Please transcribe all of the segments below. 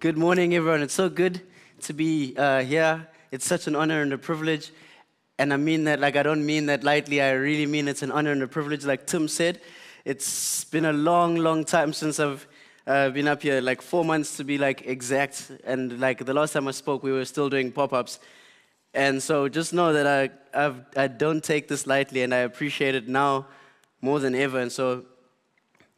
Good morning, everyone. It's so good to be uh, here. It's such an honor and a privilege. And I mean that, like, I don't mean that lightly. I really mean it's an honor and a privilege. Like Tim said, it's been a long, long time since I've uh, been up here, like four months to be like exact. And like the last time I spoke, we were still doing pop ups. And so just know that I, I've, I don't take this lightly and I appreciate it now more than ever. And so,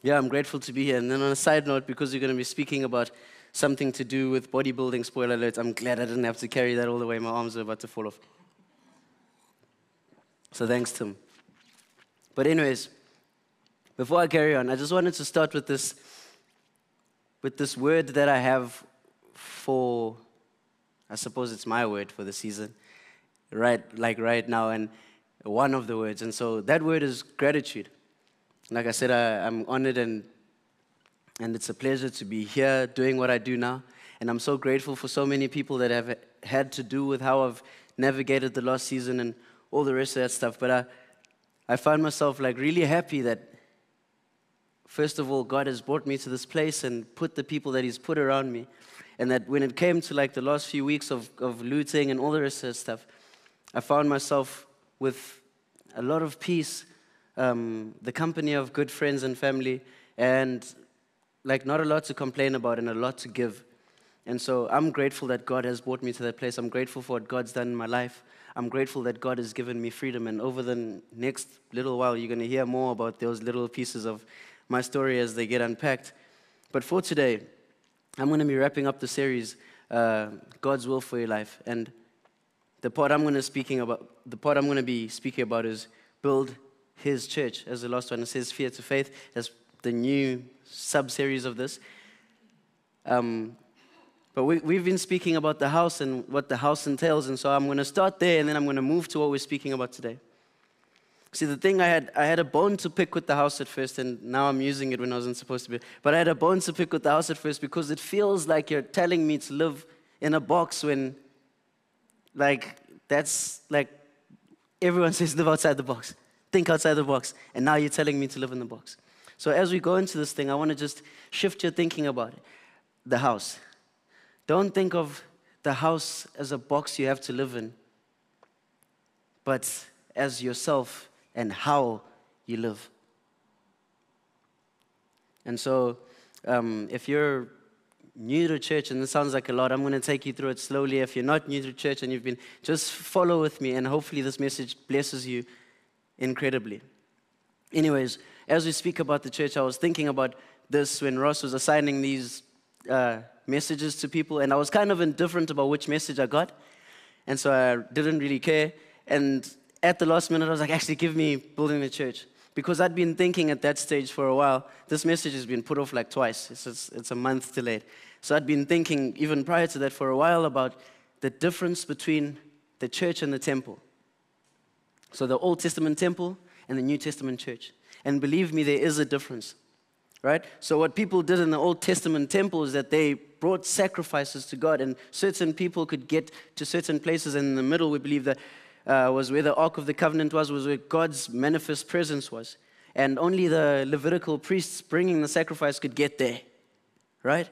yeah, I'm grateful to be here. And then on a side note, because you're going to be speaking about something to do with bodybuilding, spoiler alert, I'm glad I didn't have to carry that all the way. My arms are about to fall off. So thanks, Tim. But, anyways, before I carry on, I just wanted to start with this, with this word that I have for, I suppose it's my word for the season, right, like right now, and one of the words. And so that word is gratitude. Like I said, I, I'm honored and and it's a pleasure to be here doing what I do now. And I'm so grateful for so many people that have had to do with how I've navigated the last season and all the rest of that stuff. But I, I find myself like really happy that, first of all, God has brought me to this place and put the people that He's put around me. And that when it came to like the last few weeks of, of looting and all the rest of that stuff, I found myself with a lot of peace, um, the company of good friends and family, and like not a lot to complain about and a lot to give. And so I'm grateful that God has brought me to that place. I'm grateful for what God's done in my life. I'm grateful that God has given me freedom. And over the next little while, you're going to hear more about those little pieces of my story as they get unpacked. But for today, I'm going to be wrapping up the series, uh, God's Will for Your Life. And the part I'm going to speaking about, the part I'm going to be speaking about is build His church. As the last one, it says fear to faith. As the new sub series of this. Um, but we, we've been speaking about the house and what the house entails, and so I'm going to start there and then I'm going to move to what we're speaking about today. See, the thing I had, I had a bone to pick with the house at first, and now I'm using it when I wasn't supposed to be. But I had a bone to pick with the house at first because it feels like you're telling me to live in a box when, like, that's like everyone says live outside the box, think outside the box, and now you're telling me to live in the box. So as we go into this thing, I want to just shift your thinking about it. The house. Don't think of the house as a box you have to live in, but as yourself and how you live. And so, um, if you're new to church, and this sounds like a lot, I'm going to take you through it slowly. If you're not new to church and you've been, just follow with me, and hopefully, this message blesses you incredibly. Anyways, as we speak about the church, I was thinking about this when Ross was assigning these uh, messages to people, and I was kind of indifferent about which message I got, and so I didn't really care. And at the last minute, I was like, actually, give me building the church. Because I'd been thinking at that stage for a while, this message has been put off like twice. It's, it's, it's a month delayed. So I'd been thinking, even prior to that, for a while about the difference between the church and the temple. So the Old Testament temple and the New Testament church. And believe me, there is a difference, right? So, what people did in the Old Testament temple is that they brought sacrifices to God, and certain people could get to certain places. And in the middle, we believe that uh, was where the Ark of the Covenant was, was where God's manifest presence was. And only the Levitical priests bringing the sacrifice could get there, right?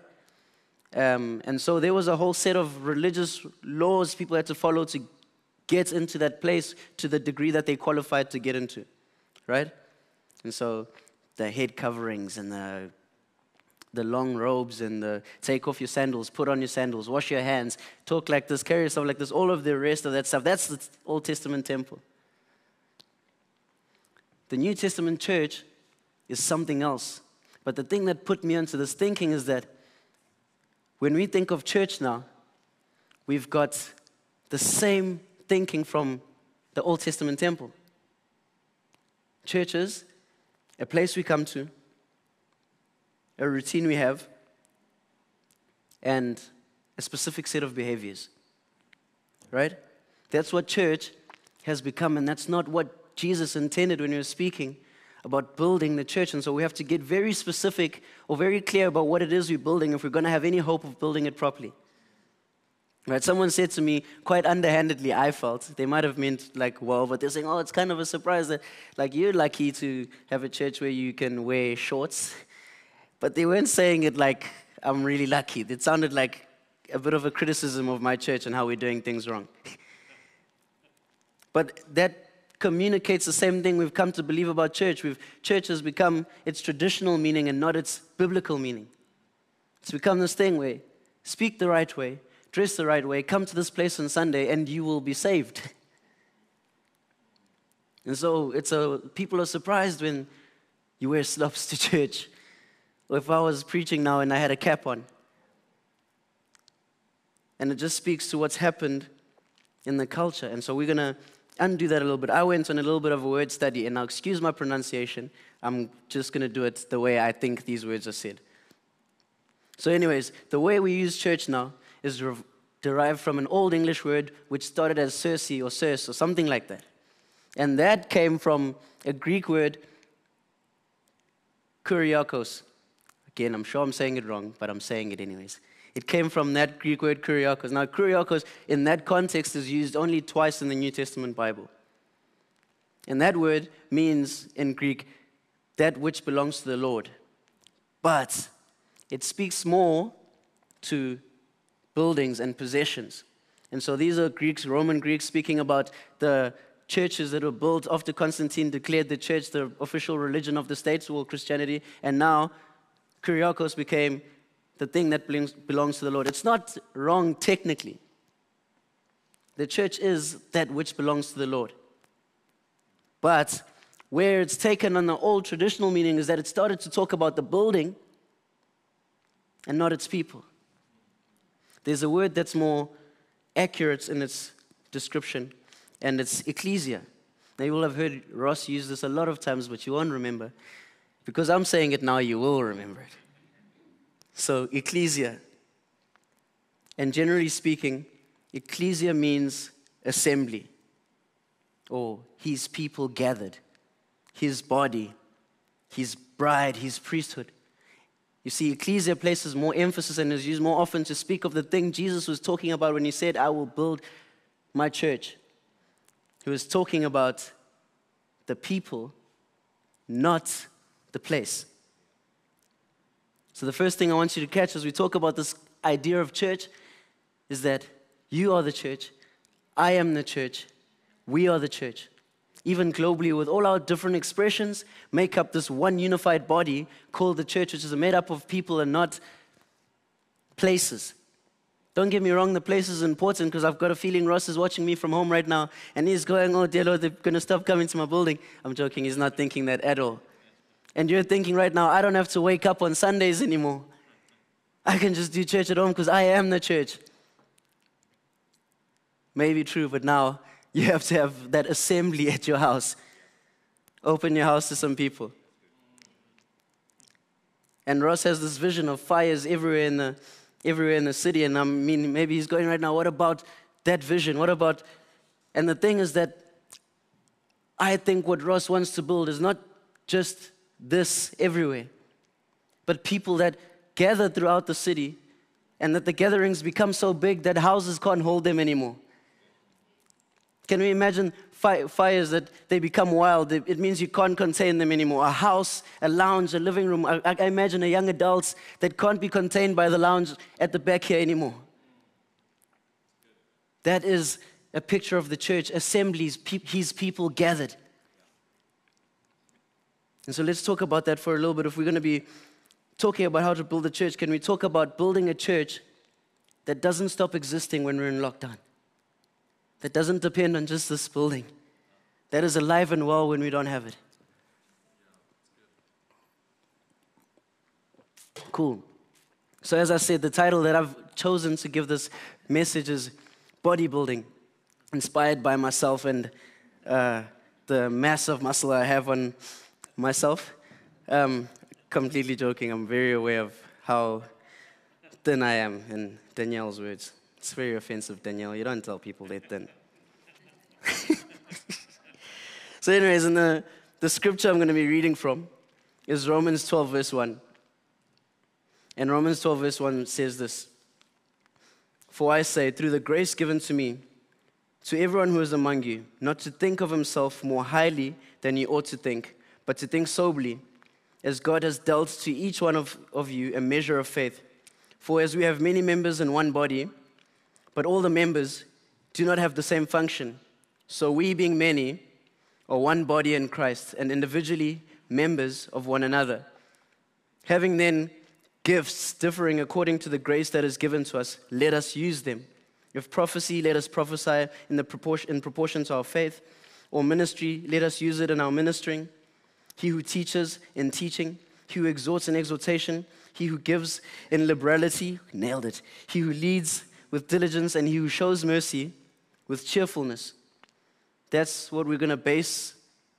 Um, and so there was a whole set of religious laws people had to follow to get into that place to the degree that they qualified to get into, right? And so the head coverings and the the long robes and the take off your sandals, put on your sandals, wash your hands, talk like this, carry yourself like this, all of the rest of that stuff. That's the Old Testament temple. The New Testament church is something else. But the thing that put me onto this thinking is that when we think of church now, we've got the same thinking from the Old Testament temple. Churches a place we come to, a routine we have, and a specific set of behaviors. Right? That's what church has become, and that's not what Jesus intended when he was speaking about building the church. And so we have to get very specific or very clear about what it is we're building if we're going to have any hope of building it properly. Right? Someone said to me, quite underhandedly, I felt, they might have meant like well, but they're saying, oh, it's kind of a surprise that like you're lucky to have a church where you can wear shorts. But they weren't saying it like I'm really lucky. It sounded like a bit of a criticism of my church and how we're doing things wrong. but that communicates the same thing we've come to believe about church. We've, church has become its traditional meaning and not its biblical meaning. It's become this thing where speak the right way, dress the right way, come to this place on Sunday, and you will be saved. And so it's a, people are surprised when you wear slops to church. Or if I was preaching now and I had a cap on. And it just speaks to what's happened in the culture. And so we're going to undo that a little bit. I went on a little bit of a word study, and now excuse my pronunciation. I'm just going to do it the way I think these words are said. So, anyways, the way we use church now is derived from an old English word which started as Circe or Circe or something like that. And that came from a Greek word, kuriakos. Again, I'm sure I'm saying it wrong, but I'm saying it anyways. It came from that Greek word kuriakos. Now, kuriakos in that context is used only twice in the New Testament Bible. And that word means in Greek that which belongs to the Lord. But it speaks more to buildings and possessions. And so these are Greeks, Roman Greeks, speaking about the churches that were built after Constantine declared the church the official religion of the state, or Christianity. And now Kuriakos became the thing that belongs to the Lord. It's not wrong technically. The church is that which belongs to the Lord. But where it's taken on the old traditional meaning is that it started to talk about the building and not its people. There's a word that's more accurate in its description, and it's ecclesia. Now, you will have heard Ross use this a lot of times, but you won't remember. Because I'm saying it now, you will remember it. So, ecclesia. And generally speaking, ecclesia means assembly or his people gathered, his body, his bride, his priesthood. You see, ecclesia places more emphasis and is used more often to speak of the thing Jesus was talking about when he said, I will build my church. He was talking about the people, not the place. So, the first thing I want you to catch as we talk about this idea of church is that you are the church, I am the church, we are the church. Even globally, with all our different expressions, make up this one unified body called the church, which is made up of people and not places. Don't get me wrong, the place is important because I've got a feeling Ross is watching me from home right now and he's going, Oh, dear Lord, they're going to stop coming to my building. I'm joking, he's not thinking that at all. And you're thinking right now, I don't have to wake up on Sundays anymore. I can just do church at home because I am the church. Maybe true, but now you have to have that assembly at your house. Open your house to some people. And Ross has this vision of fires everywhere in the, everywhere in the city. And I mean, maybe he's going right now, what about that vision? What about. And the thing is that I think what Ross wants to build is not just this everywhere. But people that gather throughout the city and that the gatherings become so big that houses can't hold them anymore. Can we imagine fires that they become wild? It means you can't contain them anymore. A house, a lounge, a living room. I, I imagine a young adults that can't be contained by the lounge at the back here anymore. That is a picture of the church, assemblies, pe- his people gathered. And so let's talk about that for a little bit. If we're going to be talking about how to build a church, can we talk about building a church that doesn't stop existing when we're in lockdown? That doesn't depend on just this building, that is alive and well when we don't have it. Cool. So, as I said, the title that I've chosen to give this message is Bodybuilding, inspired by myself and uh, the mass of muscle I have on myself. Um, completely joking. I'm very aware of how thin I am, in Danielle's words. It's very offensive, Danielle. You don't tell people they're thin. so, anyways, in the, the scripture I'm going to be reading from is Romans 12, verse 1. And Romans 12, verse 1 says this For I say, through the grace given to me, to everyone who is among you, not to think of himself more highly than he ought to think but to think soberly, as God has dealt to each one of, of you a measure of faith. For as we have many members in one body, but all the members do not have the same function, so we, being many, are one body in Christ and individually members of one another. Having then gifts differing according to the grace that is given to us, let us use them. If prophecy, let us prophesy in, the proportion, in proportion to our faith, or ministry, let us use it in our ministering. He who teaches in teaching, he who exhorts in exhortation, he who gives in liberality, nailed it. He who leads with diligence, and he who shows mercy with cheerfulness. That's what we're going to base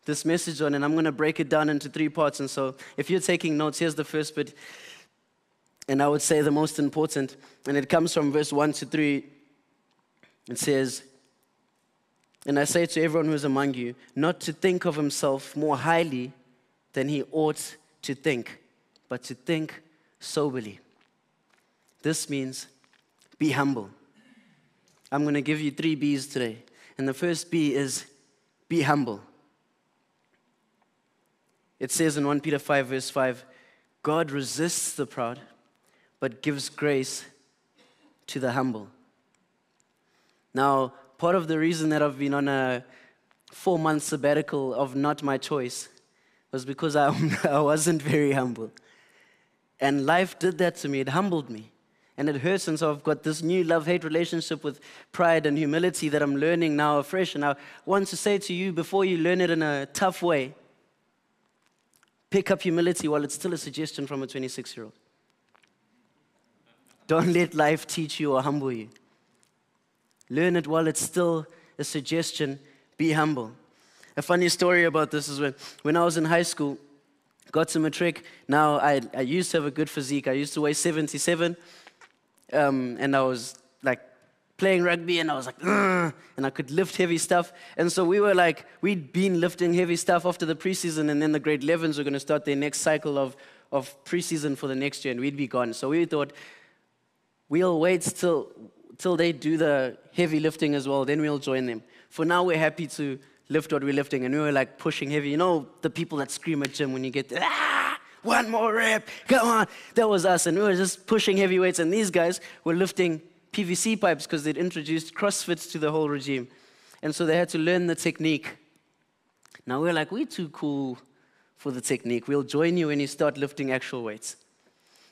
this message on, and I'm going to break it down into three parts. And so, if you're taking notes, here's the first bit, and I would say the most important, and it comes from verse 1 to 3. It says, And I say to everyone who is among you, not to think of himself more highly than he ought to think, but to think soberly. This means be humble. I'm going to give you three B's today. And the first B is be humble. It says in 1 Peter 5, verse 5, God resists the proud, but gives grace to the humble. Now, part of the reason that I've been on a four month sabbatical of not my choice was because I, I wasn't very humble. And life did that to me, it humbled me. And it hurts, and so I've got this new love hate relationship with pride and humility that I'm learning now afresh. And I want to say to you before you learn it in a tough way, pick up humility while it's still a suggestion from a 26 year old. Don't let life teach you or humble you. Learn it while it's still a suggestion. Be humble. A funny story about this is when, when I was in high school, got some a trick. Now, I, I used to have a good physique. I used to weigh 77, um, and I was like playing rugby, and I was like, and I could lift heavy stuff. And so we were like, we'd been lifting heavy stuff after the preseason, and then the grade 11s were going to start their next cycle of, of preseason for the next year, and we'd be gone. So we thought, we'll wait till, till they do the heavy lifting as well, then we'll join them. For now, we're happy to lift what we're lifting, and we were like pushing heavy. You know, the people that scream at gym when you get ah, one more rep, come on. That was us, and we were just pushing heavy weights, and these guys were lifting PVC pipes because they'd introduced CrossFit to the whole regime. And so they had to learn the technique. Now we're like, we're too cool for the technique. We'll join you when you start lifting actual weights.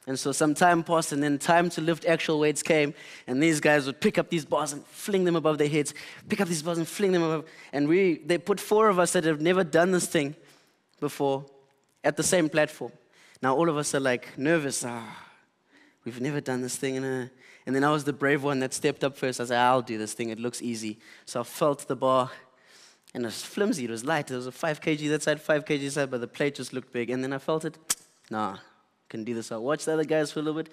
And so some time passed, and then time to lift actual weights came, and these guys would pick up these bars and fling them above their heads, pick up these bars and fling them above. And we, they put four of us that have never done this thing before at the same platform. Now all of us are like nervous. Ah, we've never done this thing. And, and then I was the brave one that stepped up first. I said, I'll do this thing. It looks easy. So I felt the bar, and it was flimsy. It was light. There was a 5 kg that side, 5 kg side, but the plate just looked big. And then I felt it. Nah, can do this. I watched the other guys for a little bit.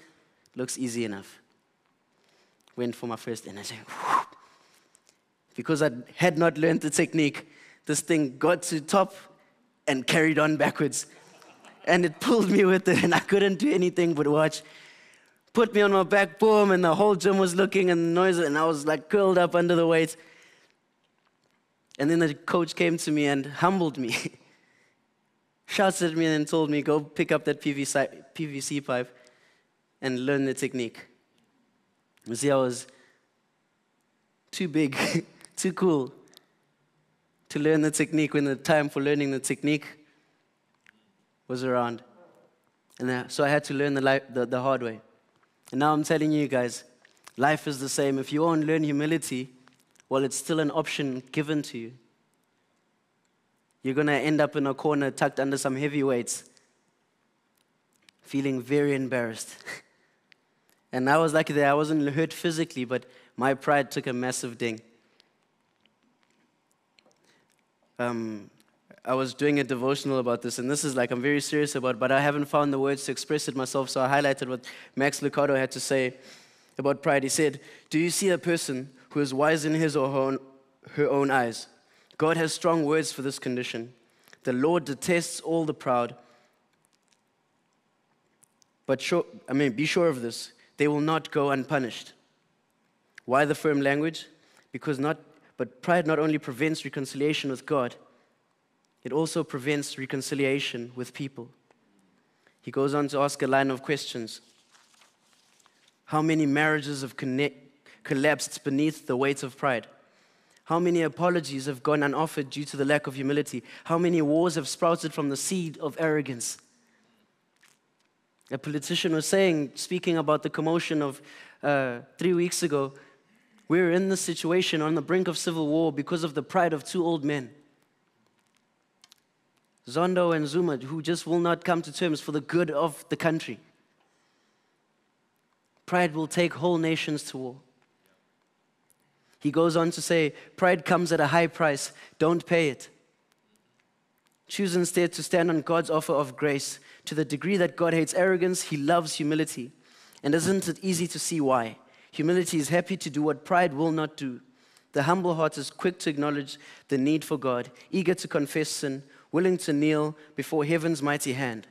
Looks easy enough. Went for my first, and I said, because I had not learned the technique, this thing got to top and carried on backwards. And it pulled me with it, and I couldn't do anything but watch. Put me on my back, boom, and the whole gym was looking and noisy, and I was like curled up under the weight. And then the coach came to me and humbled me. shouted at me and told me, go pick up that PVC, PVC pipe and learn the technique. You see, I was too big, too cool to learn the technique when the time for learning the technique was around. And uh, so I had to learn the, life, the, the hard way. And now I'm telling you guys, life is the same. If you won't learn humility, well, it's still an option given to you. You're going to end up in a corner tucked under some heavy weights, feeling very embarrassed. and I was lucky that I wasn't hurt physically, but my pride took a massive ding. Um, I was doing a devotional about this, and this is like I'm very serious about, but I haven't found the words to express it myself, so I highlighted what Max Lucado had to say about pride. He said, Do you see a person who is wise in his or her own, her own eyes? God has strong words for this condition. The Lord detests all the proud. But sure, I mean, be sure of this. They will not go unpunished. Why the firm language? Because not, but pride not only prevents reconciliation with God, it also prevents reconciliation with people. He goes on to ask a line of questions. How many marriages have connect, collapsed beneath the weight of pride? How many apologies have gone unoffered due to the lack of humility? How many wars have sprouted from the seed of arrogance? A politician was saying, speaking about the commotion of uh, three weeks ago, we're in this situation on the brink of civil war because of the pride of two old men. Zondo and Zuma, who just will not come to terms for the good of the country. Pride will take whole nations to war. He goes on to say, Pride comes at a high price. Don't pay it. Choose instead to stand on God's offer of grace. To the degree that God hates arrogance, he loves humility. And isn't it easy to see why? Humility is happy to do what pride will not do. The humble heart is quick to acknowledge the need for God, eager to confess sin, willing to kneel before heaven's mighty hand.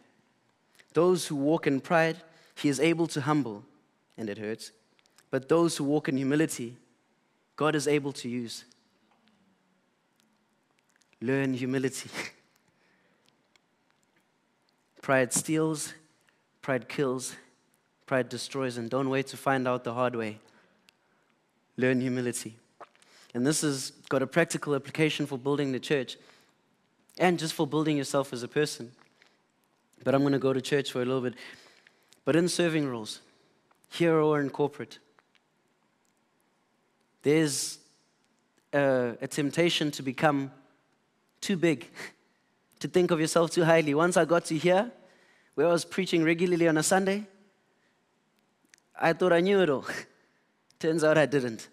Those who walk in pride, he is able to humble, and it hurts. But those who walk in humility, God is able to use. Learn humility. pride steals, pride kills, pride destroys, and don't wait to find out the hard way. Learn humility. And this has got a practical application for building the church and just for building yourself as a person. But I'm going to go to church for a little bit. But in serving roles, here or in corporate, there's a, a temptation to become too big, to think of yourself too highly. Once I got to here, where I was preaching regularly on a Sunday, I thought I knew it all. Turns out I didn't.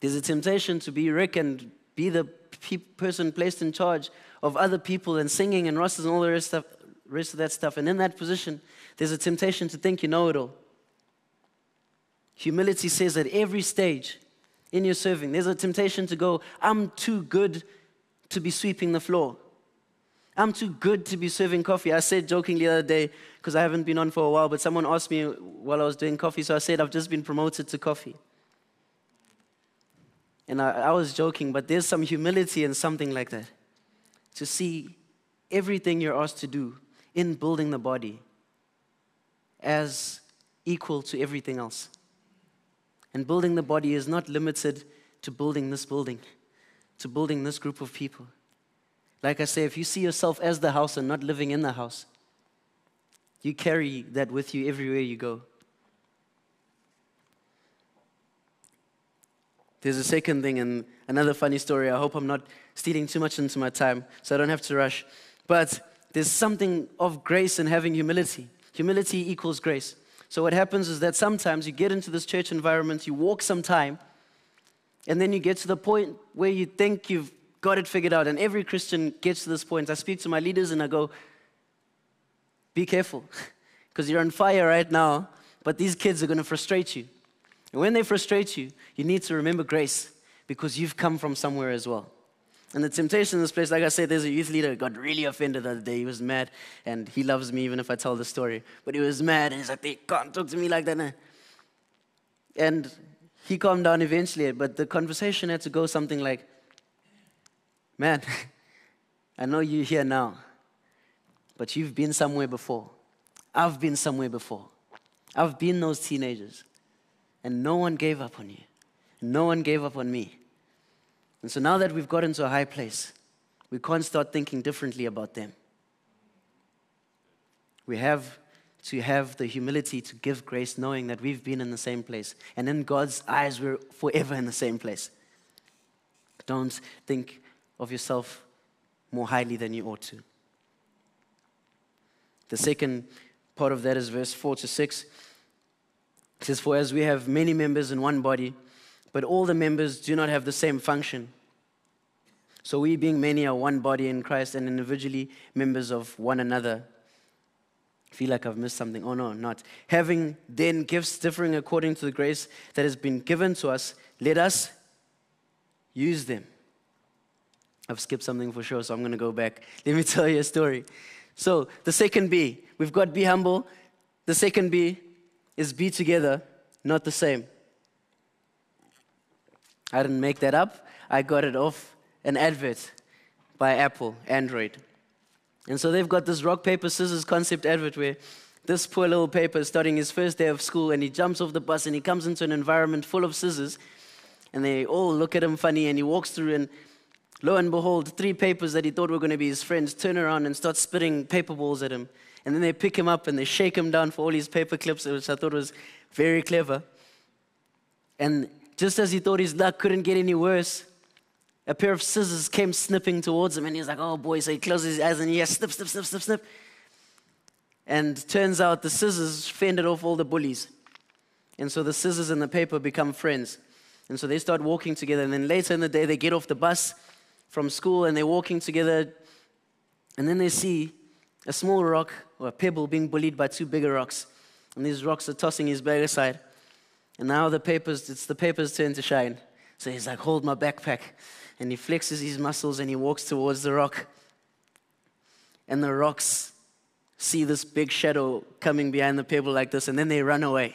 There's a temptation to be Rick and be the pe- person placed in charge of other people and singing and rosters and all the rest of, rest of that stuff. And in that position, there's a temptation to think you know it all. Humility says at every stage in your serving, there's a temptation to go, I'm too good to be sweeping the floor. I'm too good to be serving coffee. I said jokingly the other day, because I haven't been on for a while, but someone asked me while I was doing coffee, so I said, I've just been promoted to coffee. And I, I was joking, but there's some humility in something like that. To see everything you're asked to do in building the body as equal to everything else. And building the body is not limited to building this building, to building this group of people. Like I say, if you see yourself as the house and not living in the house, you carry that with you everywhere you go. There's a second thing, and another funny story. I hope I'm not stealing too much into my time, so I don't have to rush. But there's something of grace in having humility. Humility equals grace. So, what happens is that sometimes you get into this church environment, you walk some time, and then you get to the point where you think you've got it figured out. And every Christian gets to this point. I speak to my leaders and I go, be careful, because you're on fire right now, but these kids are going to frustrate you. And when they frustrate you, you need to remember grace because you've come from somewhere as well. And the temptation in this place, like I said, there's a youth leader who got really offended the other day. He was mad, and he loves me even if I tell the story. But he was mad, and he's like, they can't talk to me like that. And he calmed down eventually, but the conversation had to go something like, Man, I know you're here now, but you've been somewhere before. I've been somewhere before. I've been those teenagers. And no one gave up on you. No one gave up on me. And so now that we've got into a high place, we can't start thinking differently about them. We have to have the humility to give grace, knowing that we've been in the same place. And in God's eyes, we're forever in the same place. Don't think of yourself more highly than you ought to. The second part of that is verse 4 to 6. It says, For as we have many members in one body, but all the members do not have the same function. So we, being many, are one body in Christ and individually members of one another. I feel like I've missed something. Oh, no, not. Having then gifts differing according to the grace that has been given to us, let us use them. I've skipped something for sure, so I'm going to go back. Let me tell you a story. So, the second B, we've got be humble. The second B is be together, not the same. I didn't make that up. I got it off an advert by Apple, Android. And so they've got this rock, paper, scissors concept advert where this poor little paper is starting his first day of school and he jumps off the bus and he comes into an environment full of scissors and they all look at him funny and he walks through and lo and behold three papers that he thought were going to be his friends turn around and start spitting paper balls at him and then they pick him up and they shake him down for all his paper clips which i thought was very clever and just as he thought his luck couldn't get any worse a pair of scissors came snipping towards him and he was like oh boy so he closes his eyes and he has snip snip snip snip snip and turns out the scissors fended off all the bullies. And so the scissors and the paper become friends. And so they start walking together. And then later in the day, they get off the bus from school and they're walking together. And then they see a small rock or a pebble being bullied by two bigger rocks. And these rocks are tossing his bag aside. And now the papers, it's the paper's turn to shine. So he's like, hold my backpack. And he flexes his muscles and he walks towards the rock. And the rocks see this big shadow coming behind the paper like this, and then they run away,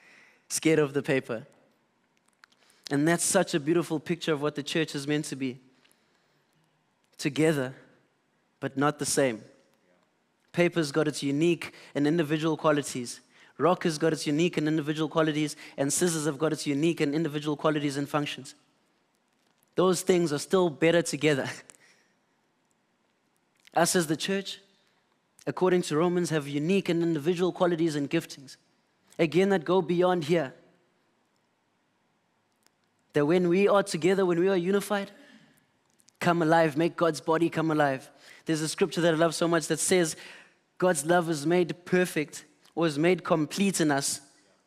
scared of the paper. And that's such a beautiful picture of what the church is meant to be together, but not the same. Paper's got its unique and individual qualities. Rock has got its unique and individual qualities, and scissors have got its unique and individual qualities and functions. Those things are still better together. Us as the church, according to Romans, have unique and individual qualities and giftings. Again, that go beyond here. That when we are together, when we are unified, come alive, make God's body come alive. There's a scripture that I love so much that says, God's love is made perfect or is made complete in us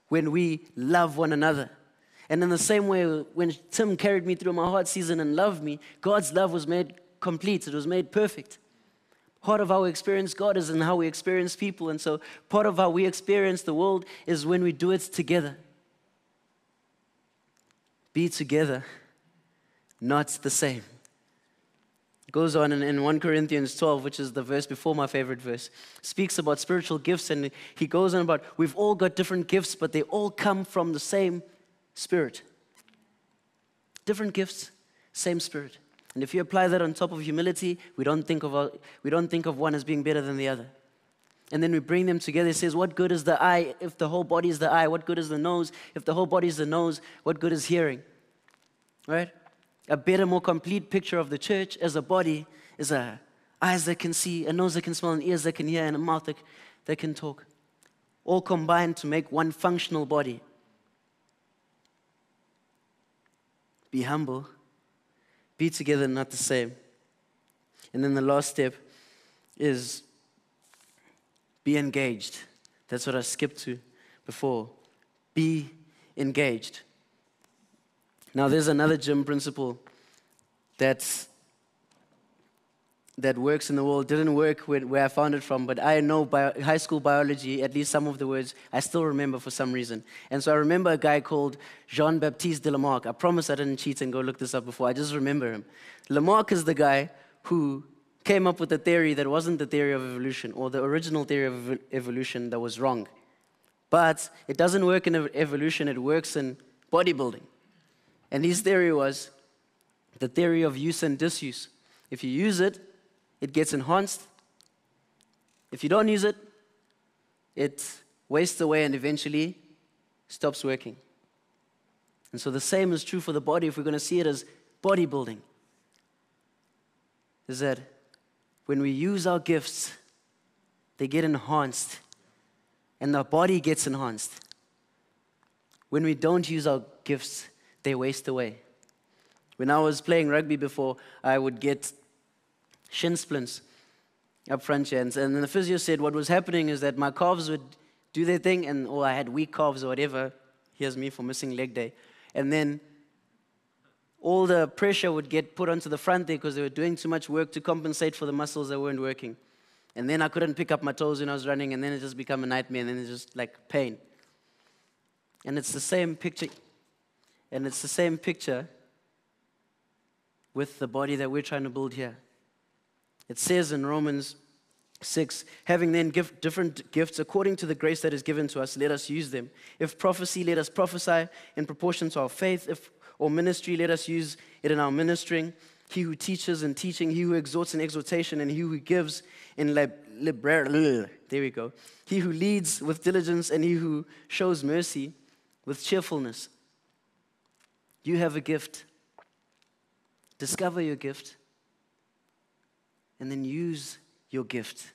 when we love one another. And in the same way, when Tim carried me through my hard season and loved me, God's love was made complete, it was made perfect. Part of how we experience God is in how we experience people. And so part of how we experience the world is when we do it together. Be together, not the same. Goes on in, in 1 Corinthians 12, which is the verse before my favorite verse, speaks about spiritual gifts. And he goes on about we've all got different gifts, but they all come from the same spirit. Different gifts, same spirit. And if you apply that on top of humility, we don't think of, a, we don't think of one as being better than the other. And then we bring them together. It says, What good is the eye if the whole body is the eye? What good is the nose if the whole body is the nose? What good is hearing? Right? A better, more complete picture of the church as a body is a eyes that can see, a nose that can smell, and ears that can hear, and a mouth that, that can talk. All combined to make one functional body. Be humble be together, not the same. And then the last step is be engaged. That's what I skipped to before. Be engaged. Now, there's another gym principle that's that works in the world didn't work where I found it from, but I know bio, high school biology, at least some of the words, I still remember for some reason. And so I remember a guy called Jean Baptiste de Lamarck. I promise I didn't cheat and go look this up before. I just remember him. Lamarck is the guy who came up with a theory that wasn't the theory of evolution or the original theory of evolution that was wrong. But it doesn't work in evolution, it works in bodybuilding. And his theory was the theory of use and disuse. If you use it, it gets enhanced. If you don't use it, it wastes away and eventually stops working. And so the same is true for the body if we're going to see it as bodybuilding. Is that when we use our gifts, they get enhanced and our body gets enhanced. When we don't use our gifts, they waste away. When I was playing rugby before, I would get shin splints up front here. And, the physio said what was happening is that my calves would do their thing, and or I had weak calves or whatever. Here's me for missing leg day. And then all the pressure would get put onto the front there because they were doing too much work to compensate for the muscles that weren't working. And then I couldn't pick up my toes when I was running, and then it just became a nightmare, and then it's just like pain. And it's the same picture, and it's the same picture with the body that we're trying to build here. It says in Romans 6 having then give different gifts according to the grace that is given to us, let us use them. If prophecy, let us prophesy in proportion to our faith. If or ministry, let us use it in our ministering. He who teaches in teaching, he who exhorts in exhortation, and he who gives in there we go. He who leads with diligence and he who shows mercy with cheerfulness. You have a gift. Discover your gift and then use your gift.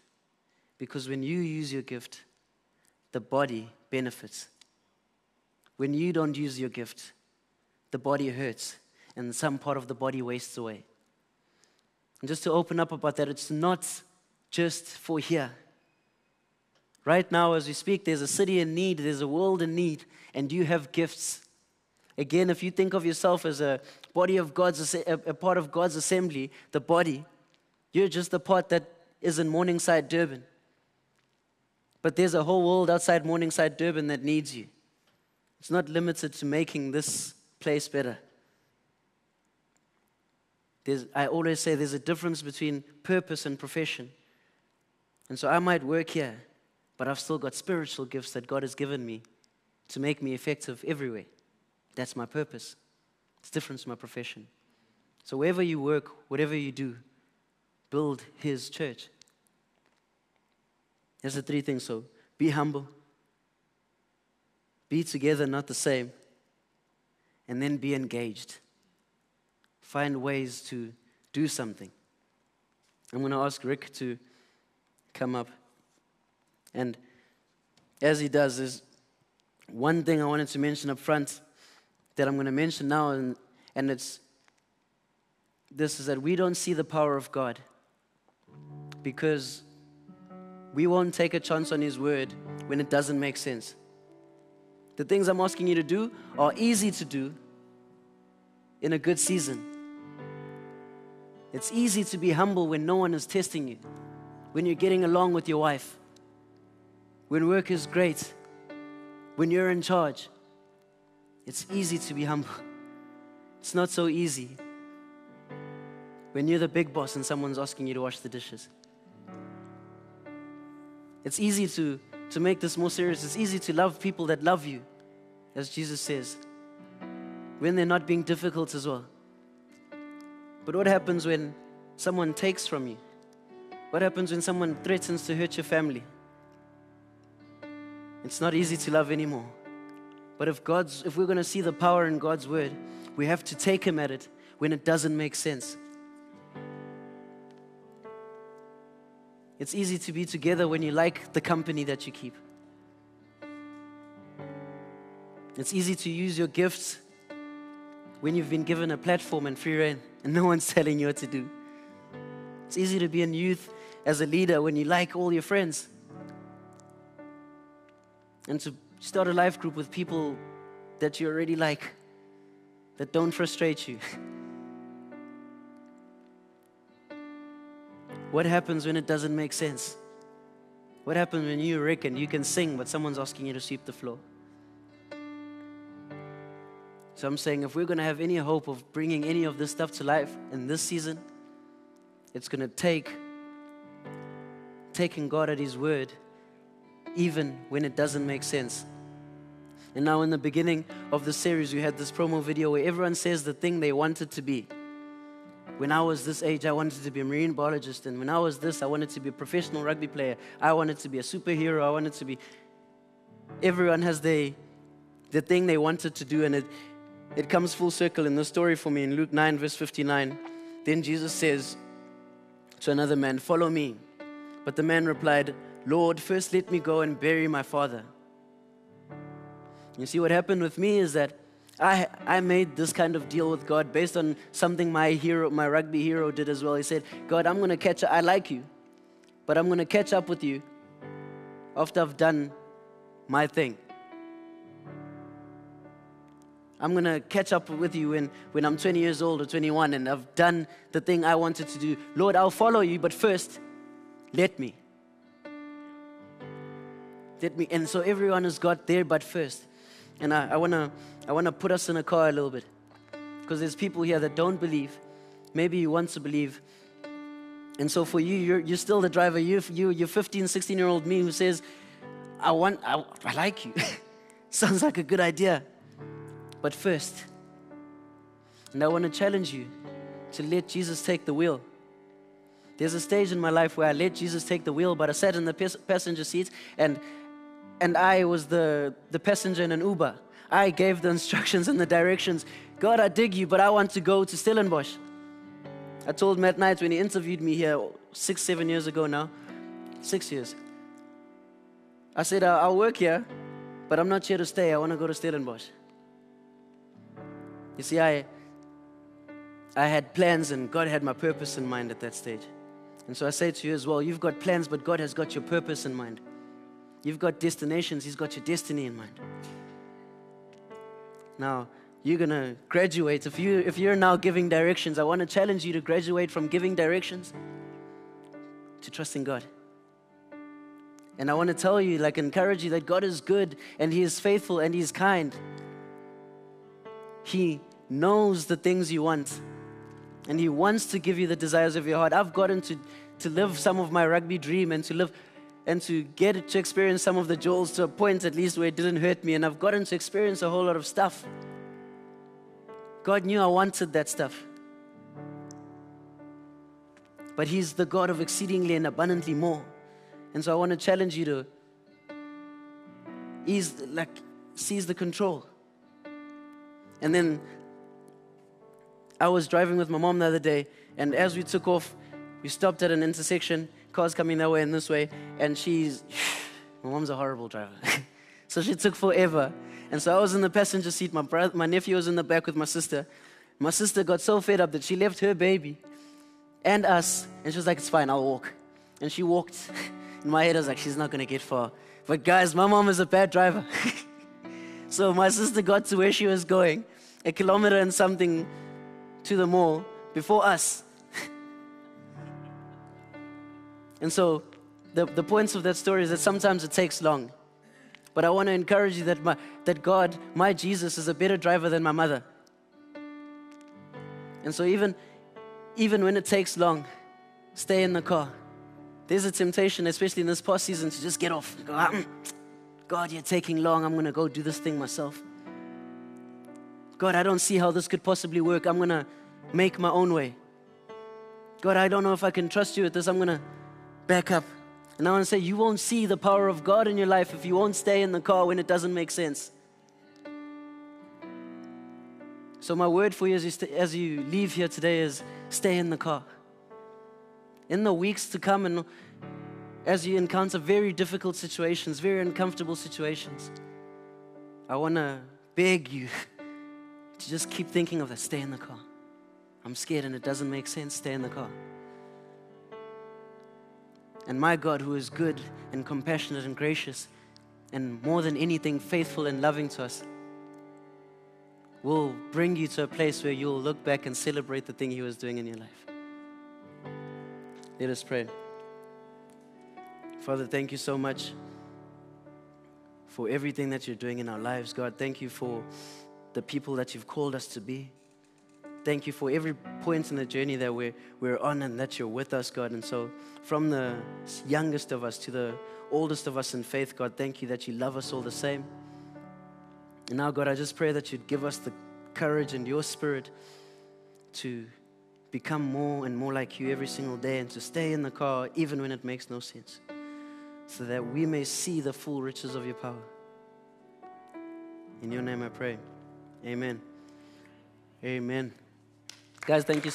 Because when you use your gift, the body benefits. When you don't use your gift, the body hurts and some part of the body wastes away. And just to open up about that, it's not just for here. Right now, as we speak, there's a city in need, there's a world in need, and you have gifts. Again, if you think of yourself as a body of God's, a part of God's assembly, the body, you're just the part that is in Morningside, Durban. But there's a whole world outside Morningside, Durban that needs you. It's not limited to making this place better. There's, I always say there's a difference between purpose and profession. And so I might work here, but I've still got spiritual gifts that God has given me to make me effective everywhere. That's my purpose. It's different from my profession. So wherever you work, whatever you do, build His church. There's the three things. So be humble, be together, not the same, and then be engaged. Find ways to do something. I'm going to ask Rick to come up. And as he does, there's one thing I wanted to mention up front that I'm going to mention now, and, and it's this is that we don't see the power of God because we won't take a chance on His word when it doesn't make sense. The things I'm asking you to do are easy to do in a good season. It's easy to be humble when no one is testing you, when you're getting along with your wife, when work is great, when you're in charge. It's easy to be humble. It's not so easy when you're the big boss and someone's asking you to wash the dishes. It's easy to, to make this more serious. It's easy to love people that love you, as Jesus says, when they're not being difficult as well. But what happens when someone takes from you? What happens when someone threatens to hurt your family? It's not easy to love anymore. But if God's if we're going to see the power in God's word, we have to take him at it when it doesn't make sense. It's easy to be together when you like the company that you keep. It's easy to use your gifts when you've been given a platform and free reign and no one's telling you what to do. It's easy to be in youth as a leader when you like all your friends. And to start a life group with people that you already like, that don't frustrate you. what happens when it doesn't make sense? What happens when you reckon you can sing, but someone's asking you to sweep the floor? So I'm saying if we're going to have any hope of bringing any of this stuff to life in this season, it's going to take taking God at His word, even when it doesn't make sense. And now, in the beginning of the series, we had this promo video where everyone says the thing they wanted to be. When I was this age, I wanted to be a marine biologist. And when I was this, I wanted to be a professional rugby player. I wanted to be a superhero. I wanted to be. Everyone has the, the thing they wanted to do. And it, it comes full circle in the story for me in Luke 9, verse 59. Then Jesus says to another man, Follow me. But the man replied, Lord, first let me go and bury my father. You see, what happened with me is that I, I made this kind of deal with God based on something my hero, my rugby hero did as well. He said, God, I'm going to catch up. I like you, but I'm going to catch up with you after I've done my thing. I'm going to catch up with you when, when I'm 20 years old or 21 and I've done the thing I wanted to do. Lord, I'll follow you, but first, let me. Let me. And so everyone has got there, but first. And I, I want to I wanna put us in a car a little bit. Because there's people here that don't believe. Maybe you want to believe. And so for you, you're, you're still the driver. You, you, you're 15, 16 year old me who says, I want, I, I like you. Sounds like a good idea. But first, and I want to challenge you to let Jesus take the wheel. There's a stage in my life where I let Jesus take the wheel, but I sat in the passenger seat and and I was the, the passenger in an Uber. I gave the instructions and the directions. God, I dig you, but I want to go to Stellenbosch. I told Matt Knight when he interviewed me here six, seven years ago now, six years. I said, I'll work here, but I'm not here to stay. I want to go to Stellenbosch. You see, I, I had plans and God had my purpose in mind at that stage. And so I say to you as well, you've got plans, but God has got your purpose in mind. You've got destinations, He's got your destiny in mind. Now, you're going to graduate. If, you, if you're now giving directions, I want to challenge you to graduate from giving directions to trusting God. And I want to tell you, like, encourage you that God is good and He is faithful and He is kind. He knows the things you want and He wants to give you the desires of your heart. I've gotten to, to live some of my rugby dream and to live and to get to experience some of the jewels to a point at least where it didn't hurt me. And I've gotten to experience a whole lot of stuff. God knew I wanted that stuff. But He's the God of exceedingly and abundantly more. And so I want to challenge you to ease, like, seize the control. And then I was driving with my mom the other day, and as we took off, we stopped at an intersection, cars coming that way and this way, and she's, my mom's a horrible driver. so she took forever. And so I was in the passenger seat, my, brother, my nephew was in the back with my sister. My sister got so fed up that she left her baby and us, and she was like, It's fine, I'll walk. And she walked. In my head, I was like, She's not gonna get far. But guys, my mom is a bad driver. so my sister got to where she was going, a kilometer and something to the mall before us. And so the, the points of that story is that sometimes it takes long. But I want to encourage you that, my, that God, my Jesus, is a better driver than my mother. And so even, even when it takes long, stay in the car. There's a temptation, especially in this past season, to just get off. Go, ah, God, you're taking long. I'm going to go do this thing myself. God, I don't see how this could possibly work. I'm going to make my own way. God, I don't know if I can trust you with this. I'm going to back up. And I want to say, you won't see the power of God in your life if you won't stay in the car when it doesn't make sense. So, my word for you as you, st- as you leave here today is stay in the car. In the weeks to come, and as you encounter very difficult situations, very uncomfortable situations, I want to beg you to just keep thinking of that. Stay in the car. I'm scared and it doesn't make sense. Stay in the car. And my God, who is good and compassionate and gracious, and more than anything, faithful and loving to us, will bring you to a place where you'll look back and celebrate the thing He was doing in your life. Let us pray. Father, thank you so much for everything that you're doing in our lives. God, thank you for the people that you've called us to be. Thank you for every point in the journey that we're, we're on and that you're with us, God. And so, from the youngest of us to the oldest of us in faith, God, thank you that you love us all the same. And now, God, I just pray that you'd give us the courage and your spirit to become more and more like you every single day and to stay in the car even when it makes no sense, so that we may see the full riches of your power. In your name I pray. Amen. Amen. Guys, thank you so